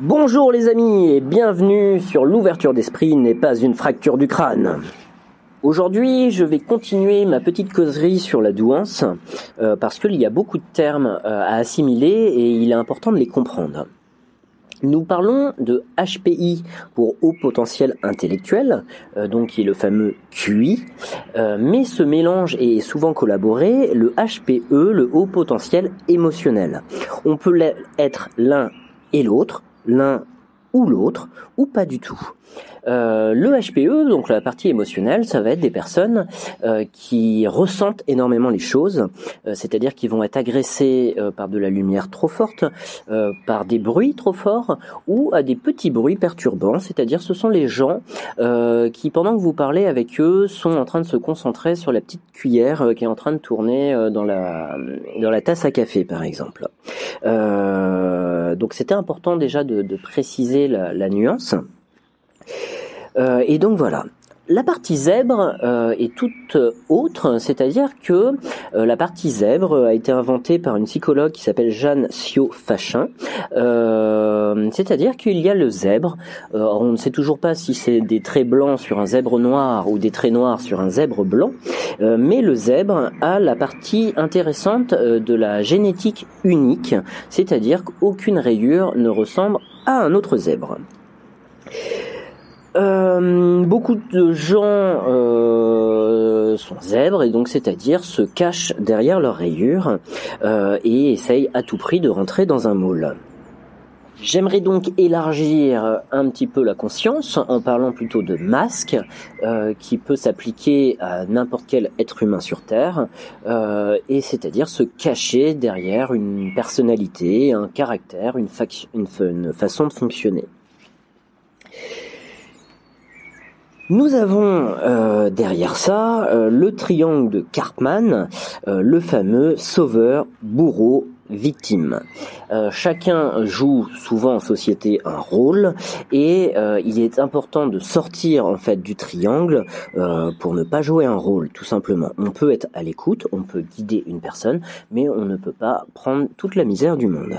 Bonjour les amis et bienvenue sur l'ouverture d'esprit n'est pas une fracture du crâne. Aujourd'hui, je vais continuer ma petite causerie sur la douance euh, parce qu'il y a beaucoup de termes euh, à assimiler et il est important de les comprendre. Nous parlons de HPI pour haut potentiel intellectuel, euh, donc qui est le fameux QI, mais ce mélange est souvent collaboré, le HPE, le haut potentiel émotionnel. On peut être l'un et l'autre, l'un ou l'autre, ou pas du tout. Euh, le HPE, donc la partie émotionnelle, ça va être des personnes euh, qui ressentent énormément les choses, euh, c'est-à-dire qui vont être agressées par de la lumière trop forte, par des bruits trop forts, ou à des petits bruits perturbants, c'est-à-dire ce sont les gens qui, pendant que vous parlez avec eux, sont en train de se concentrer sur la petite cuillère qui est en train de tourner dans la dans la tasse à café, par exemple. donc c'était important déjà de, de préciser la, la nuance. Euh, et donc voilà. La partie zèbre euh, est toute autre, c'est-à-dire que euh, la partie zèbre a été inventée par une psychologue qui s'appelle Jeanne Sio Fachin. c'est-à-dire qu'il y a le zèbre. on ne sait toujours pas si c'est des traits blancs sur un zèbre noir ou des traits noirs sur un zèbre blanc, mais le zèbre a la partie intéressante de la génétique unique, c'est-à-dire qu'aucune rayure ne ressemble à un autre zèbre. Euh, beaucoup de gens euh, sont zèbres et donc c'est-à-dire se cachent derrière leurs rayures euh, et essayent à tout prix de rentrer dans un moule. J'aimerais donc élargir un petit peu la conscience en parlant plutôt de masque qui peut s'appliquer à n'importe quel être humain sur Terre et c'est-à-dire se cacher derrière une personnalité, un caractère, une, une façon de fonctionner. Nous avons euh, derrière ça euh, le triangle de Cartman, euh, le fameux sauveur, bourreau, victime. chacun joue souvent en société un rôle et il est important de sortir en fait du triangle pour ne pas jouer un rôle tout simplement. On peut être à l'écoute, on peut guider une personne, mais on ne peut pas prendre toute la misère du monde.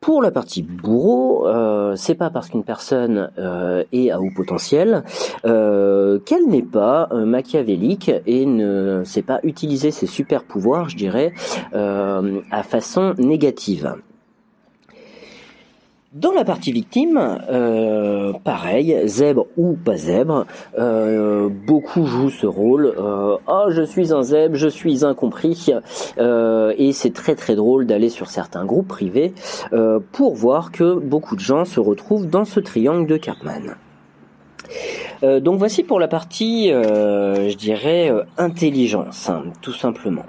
Pour la partie bourreau, euh, c'est pas parce qu'une personne euh, est à haut potentiel euh, qu'elle n'est pas machiavélique et ne sait pas utiliser ses super pouvoirs, je dirais, à façon négative. Dans la partie victime, euh, pareil, zèbre ou pas zèbre, euh, beaucoup jouent ce rôle. Euh, oh, je suis un zèbre, je suis incompris, et c'est très très drôle d'aller sur certains groupes privés pour voir que beaucoup de gens se retrouvent dans ce triangle de Cartman. donc voici pour la partie, je dirais, intelligence, hein, tout simplement.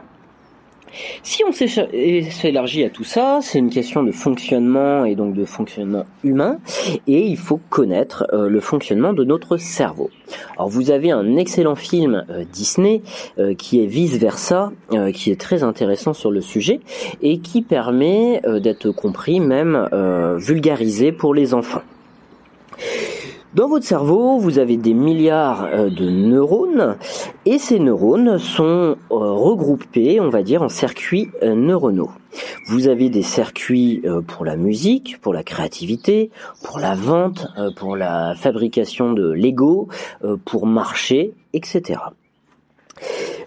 Si on s'élargit à tout ça, c'est une question de fonctionnement et donc de fonctionnement humain, et il faut connaître euh, le fonctionnement de notre cerveau. Alors vous avez un excellent film euh, Disney euh, qui est vice versa, qui est très intéressant sur le sujet et qui permet d'être compris, même vulgarisé pour les enfants. Dans votre cerveau, vous avez des milliards euh, de neurones et ces neurones sont euh, regroupés, on va dire, en circuits euh, neuronaux. Vous avez des circuits pour la musique, pour la créativité, pour la vente, pour la fabrication de Lego, pour marcher, etc.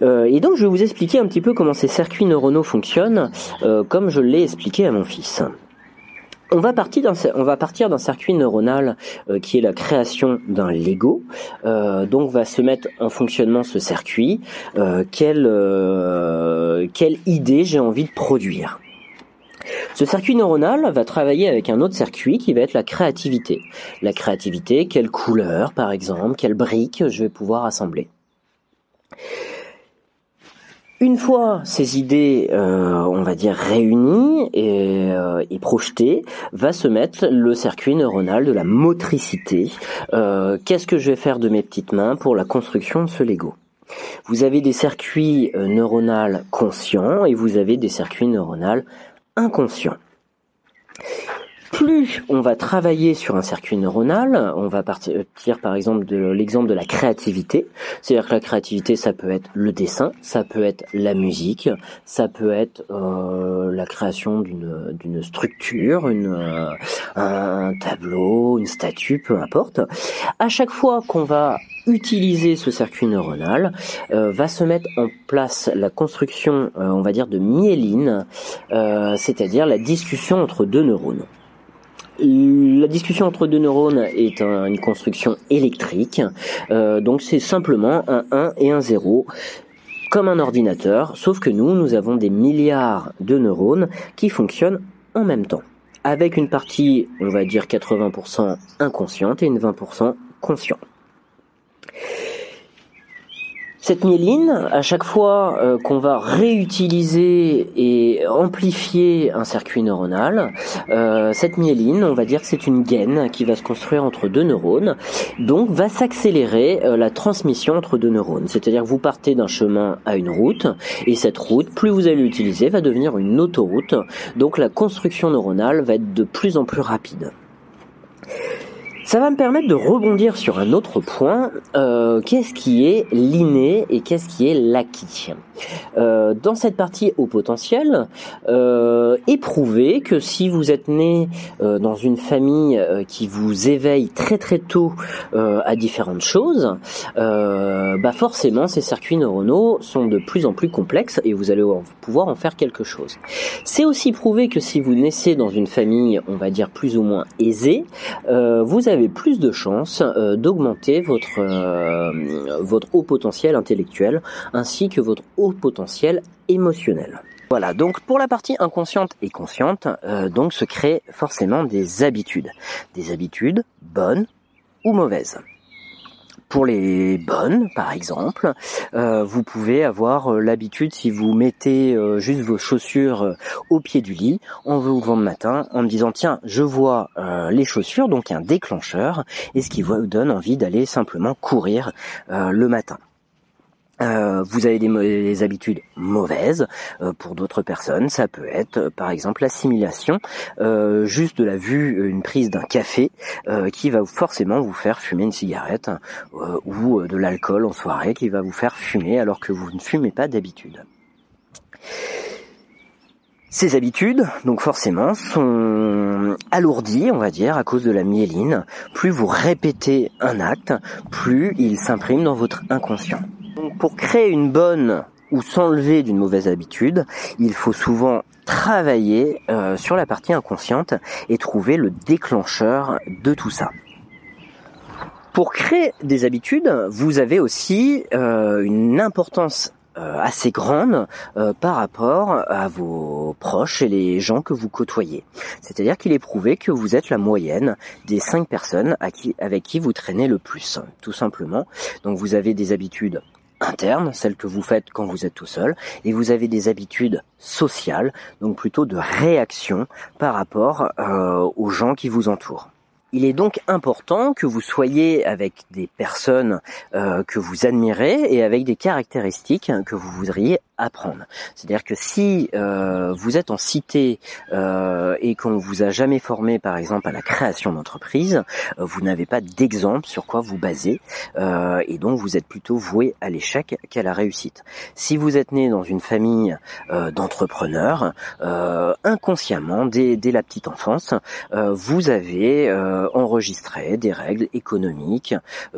Et donc je vais vous expliquer un petit peu comment ces circuits neuronaux fonctionnent, comme je l'ai expliqué à mon fils. On va partir d'un circuit neuronal euh, qui est la création d'un Lego. Euh, donc va se mettre en fonctionnement ce circuit. Euh, quelle, quelle idée j'ai envie de produire? Ce circuit neuronal va travailler avec un autre circuit qui va être la créativité. La créativité, quelle couleur par exemple, quelle brique je vais pouvoir assembler? Une fois ces idées, euh, on va dire réunies et, euh, et, projetées, va se mettre le circuit neuronal de la motricité. Euh, qu'est-ce que je vais faire de mes petites mains pour la construction de ce Lego? Vous avez des circuits neuronaux conscients et vous avez des circuits neuronaux inconscients. Plus on va travailler sur un circuit neuronal, on va partir par exemple de l'exemple de la créativité, c'est-à-dire que la créativité ça peut être le dessin, ça peut être la musique, ça peut être euh, la création d'une structure, une euh, un tableau, une statue, peu importe. À chaque fois qu'on va utiliser ce circuit neuronal, euh, va se mettre en place la construction, on va dire, de myéline, c'est-à-dire la discussion entre deux neurones. La discussion entre deux neurones est une construction électrique, euh, donc c'est simplement un 1 et un 0 comme un ordinateur, sauf que nous, nous avons des milliards de neurones qui fonctionnent en même temps, avec une partie, on va dire 80% inconsciente et une 20% consciente. Cette myéline, à chaque fois euh, qu'on va réutiliser et amplifier un circuit neuronal, euh, cette myéline, on va dire que c'est une gaine qui va se construire entre deux neurones, donc va s'accélérer euh, la transmission entre deux neurones. C'est-à-dire que vous partez d'un chemin à une route, et cette route, plus vous allez l'utiliser, va devenir une autoroute, donc la construction neuronale va être de plus en plus rapide. Ça va me permettre de rebondir sur un autre point. Euh, qu'est-ce qui est l'inné et qu'est-ce qui est l'acquis? Euh, Dans cette partie au potentiel, euh, éprouvez que si vous êtes né euh, dans une famille euh, qui vous éveille très très tôt à différentes choses, bah forcément ces circuits neuronaux sont de plus en plus complexes et vous allez pouvoir en faire quelque chose. C'est aussi prouvé que si vous naissez dans une famille, on va dire plus ou moins aisée, vous avez avez plus de chances euh, d'augmenter votre, euh, votre haut potentiel intellectuel ainsi que votre haut potentiel émotionnel. Voilà, donc pour la partie inconsciente et consciente, euh, donc se créent forcément des habitudes. Des habitudes bonnes ou mauvaises. Pour les bonnes, par exemple, euh, vous pouvez avoir euh, l'habitude, si vous mettez euh, juste vos chaussures au pied du lit, en vous levant le matin, en me disant tiens, je vois les chaussures, donc un déclencheur, et ce qui vous donne envie d'aller simplement courir le matin. Euh, vous avez des, habitudes mauvaises euh, pour d'autres personnes. Ça peut être, euh, par exemple, l'assimilation juste de la vue, une prise d'un café qui va forcément vous faire fumer une cigarette ou de l'alcool en soirée qui va vous faire fumer alors que vous ne fumez pas d'habitude. Ces habitudes, donc forcément, sont alourdies, on va dire, à cause de la myéline. Plus vous répétez un acte, plus il s'imprime dans votre inconscient pour créer une bonne ou s'enlever d'une mauvaise habitude, il faut souvent travailler euh, sur la partie inconsciente et trouver le déclencheur de tout ça. Pour créer des habitudes, vous avez aussi euh, une importance euh, assez grande par rapport à vos proches et les gens que vous côtoyez. C'est-à-dire qu'il est prouvé que vous êtes la moyenne des cinq personnes avec qui vous traînez le plus, tout simplement. Donc vous avez des habitudes interne, celle que vous faites quand vous êtes tout seul, et vous avez des habitudes sociales, donc plutôt de réaction par rapport euh, aux gens qui vous entourent. Il est donc important que vous soyez avec des personnes euh, que vous admirez et avec des caractéristiques que vous voudriez apprendre. C'est-à-dire que si euh, vous êtes en cité euh, et qu'on vous a jamais formé, par exemple, à la création d'entreprise, euh, vous n'avez pas d'exemple sur quoi vous baser euh, et donc vous êtes plutôt voué à l'échec qu'à la réussite. Si vous êtes né dans une famille euh, d'entrepreneurs, inconsciemment, dès, dès, la petite enfance, vous avez enregistré des règles économiques,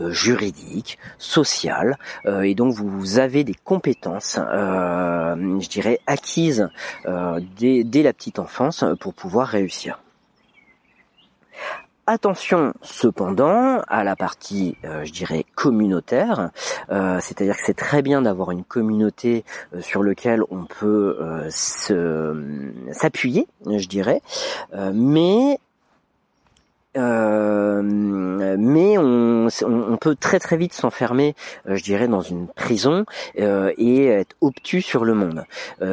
juridiques, sociales, et donc vous avez des compétences. Euh, je dirais, acquise euh, dès, la petite enfance pour pouvoir réussir. Attention cependant à la partie, euh, je dirais, communautaire, c'est-à-dire que c'est très bien d'avoir une communauté sur laquelle on peut s'appuyer, je dirais, mais euh, mais on, peut très très vite s'enfermer, euh, je dirais, dans une prison euh, et être obtus sur le monde.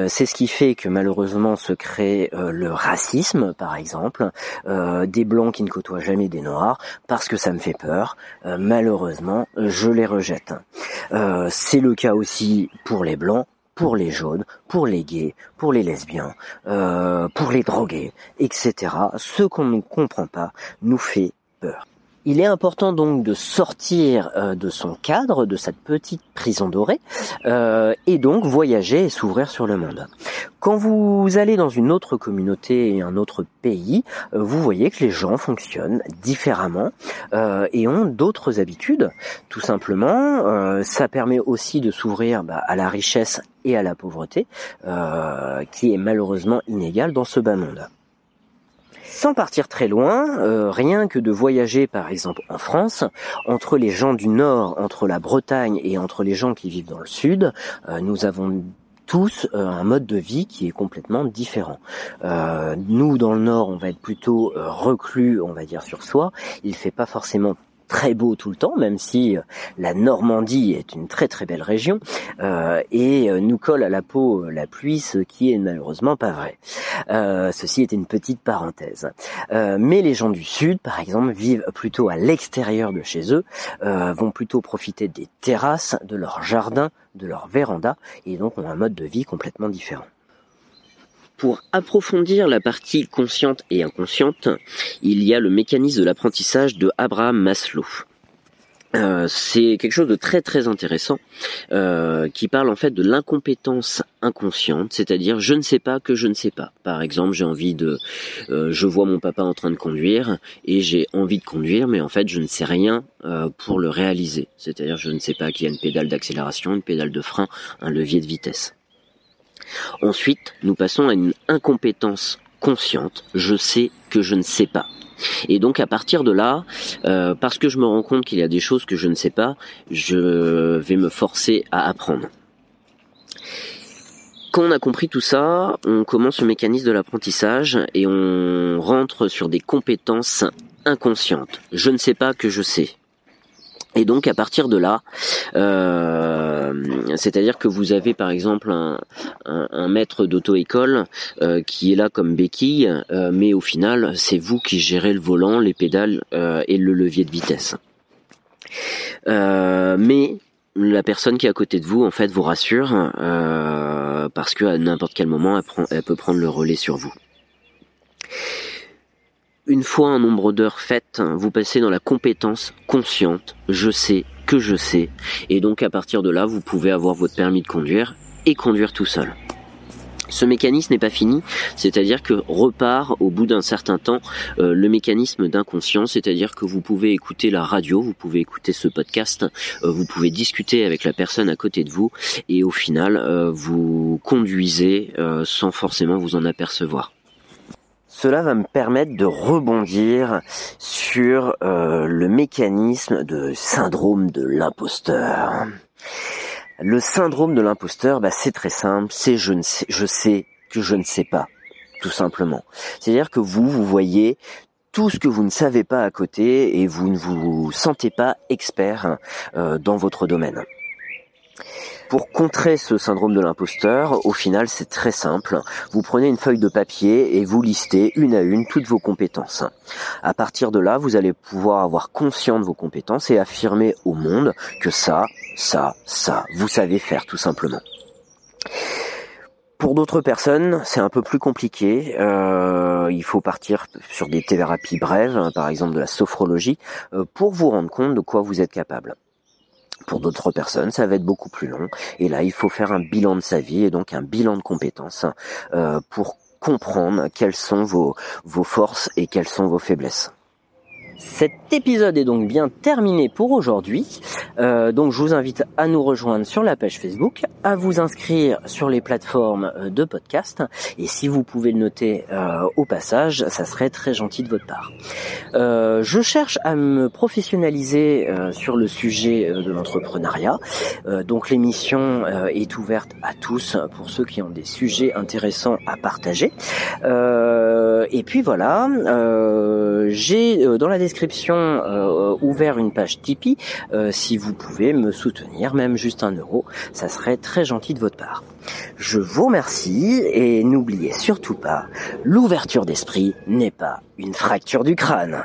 c'est ce qui fait que malheureusement se crée le racisme, par exemple, des blancs qui ne côtoient jamais des noirs, parce que ça me fait peur. malheureusement, je les rejette. c'est le cas aussi pour les blancs pour les jaunes, pour les gays, pour les lesbiens, euh, pour les drogués, etc. Ce qu'on ne comprend pas nous fait peur. Il est important donc de sortir euh, de son cadre, de cette petite prison dorée, euh, et donc voyager et s'ouvrir sur le monde. Quand vous allez dans une autre communauté et un autre pays, euh, vous voyez que les gens fonctionnent différemment et ont d'autres habitudes. Tout simplement, ça permet aussi de s'ouvrir bah, à la richesse et à la pauvreté, qui est malheureusement inégale dans ce bas monde. Sans partir très loin, euh, rien que de voyager par exemple en France, entre les gens du Nord, entre la Bretagne et entre les gens qui vivent dans le Sud, euh, nous avons tous euh, un mode de vie qui est complètement différent. nous, dans le Nord, on va être plutôt reclus, on va dire, sur soi. Il fait pas forcément très beau tout le temps, même si euh, la Normandie est une très très belle région euh, et euh, nous colle à la peau la pluie, ce qui est malheureusement pas vrai. ceci est une petite parenthèse. mais les gens du sud, par exemple, vivent plutôt à l'extérieur de chez eux, vont plutôt profiter des terrasses, de leur jardin, de leur véranda, et donc ont un mode de vie complètement différent. Pour approfondir la partie consciente et inconsciente, il y a le mécanisme de l'apprentissage de Abraham Maslow. Euh, c'est quelque chose de très très intéressant euh, qui parle en fait de l'incompétence inconsciente, c'est-à-dire je ne sais pas que je ne sais pas. Par exemple, j'ai envie de, euh, je vois mon papa en train de conduire et j'ai envie de conduire, mais en fait je ne sais rien pour le réaliser. C'est-à-dire je ne sais pas qu'il y a une pédale d'accélération, une pédale de frein, un levier de vitesse. Ensuite, nous passons à une incompétence consciente. Je sais que je ne sais pas. Et donc à partir de là, euh, parce que je me rends compte qu'il y a des choses que je ne sais pas, je vais me forcer à apprendre. Quand on a compris tout ça, on commence le mécanisme de l'apprentissage et on rentre sur des compétences inconscientes. Je ne sais pas que je sais. Et donc à partir de là, euh, c'est-à-dire que vous avez par exemple un, maître d'auto-école euh, qui est là comme béquille, euh, mais au final c'est vous qui gérez le volant, les pédales et le levier de vitesse. mais la personne qui est à côté de vous en fait vous rassure parce que à n'importe quel moment elle peut prendre le relais sur vous. Une fois un nombre d'heures faites, vous passez dans la compétence consciente, je sais que je sais, et donc à partir de là, vous pouvez avoir votre permis de conduire et conduire tout seul. Ce mécanisme n'est pas fini, c'est-à-dire que repart au bout d'un certain temps euh, le mécanisme d'inconscience, c'est-à-dire que vous pouvez écouter la radio, vous pouvez écouter ce podcast, euh, vous pouvez discuter avec la personne à côté de vous et au final euh, vous conduisez sans forcément vous en apercevoir. Cela va me permettre de rebondir sur euh, le mécanisme de syndrome de l'imposteur. Le syndrome de l'imposteur, bah, c'est très simple, c'est je ne sais, je sais que je ne sais pas, tout simplement. C'est-à-dire que vous, vous voyez tout ce que vous ne savez pas à côté et vous ne vous sentez pas expert euh, dans votre domaine. Pour contrer ce syndrome de l'imposteur, au final, c'est très simple. Vous prenez une feuille de papier et vous listez une à une toutes vos compétences. À partir de là, vous allez pouvoir avoir conscience de vos compétences et affirmer au monde que ça, ça, ça, vous savez faire tout simplement. Pour d'autres personnes, c'est un peu plus compliqué. Euh, il faut partir sur des thérapies brèves, hein, par exemple de la sophrologie, euh, pour vous rendre compte de quoi vous êtes capable. Pour d'autres personnes, ça va être beaucoup plus long. Et là, il faut faire un bilan de sa vie et donc un bilan de compétences euh, pour comprendre quelles sont vos, vos forces et quelles sont vos faiblesses. Cet épisode est donc bien terminé pour aujourd'hui. Euh, donc je vous invite à nous rejoindre sur la page Facebook, à vous inscrire sur les plateformes euh, de podcast et si vous pouvez le noter euh, au passage, ça serait très gentil de votre part. je cherche à me professionnaliser sur le sujet de l'entrepreneuriat. donc l'émission est ouverte à tous pour ceux qui ont des sujets intéressants à partager. et puis voilà, j'ai dans la description euh, ouvert une page Tipeee. Euh, si vous pouvez me soutenir, même juste un euro, ça serait très gentil de votre part. Je vous remercie et n'oubliez surtout pas, l'ouverture d'esprit n'est pas une fracture du crâne.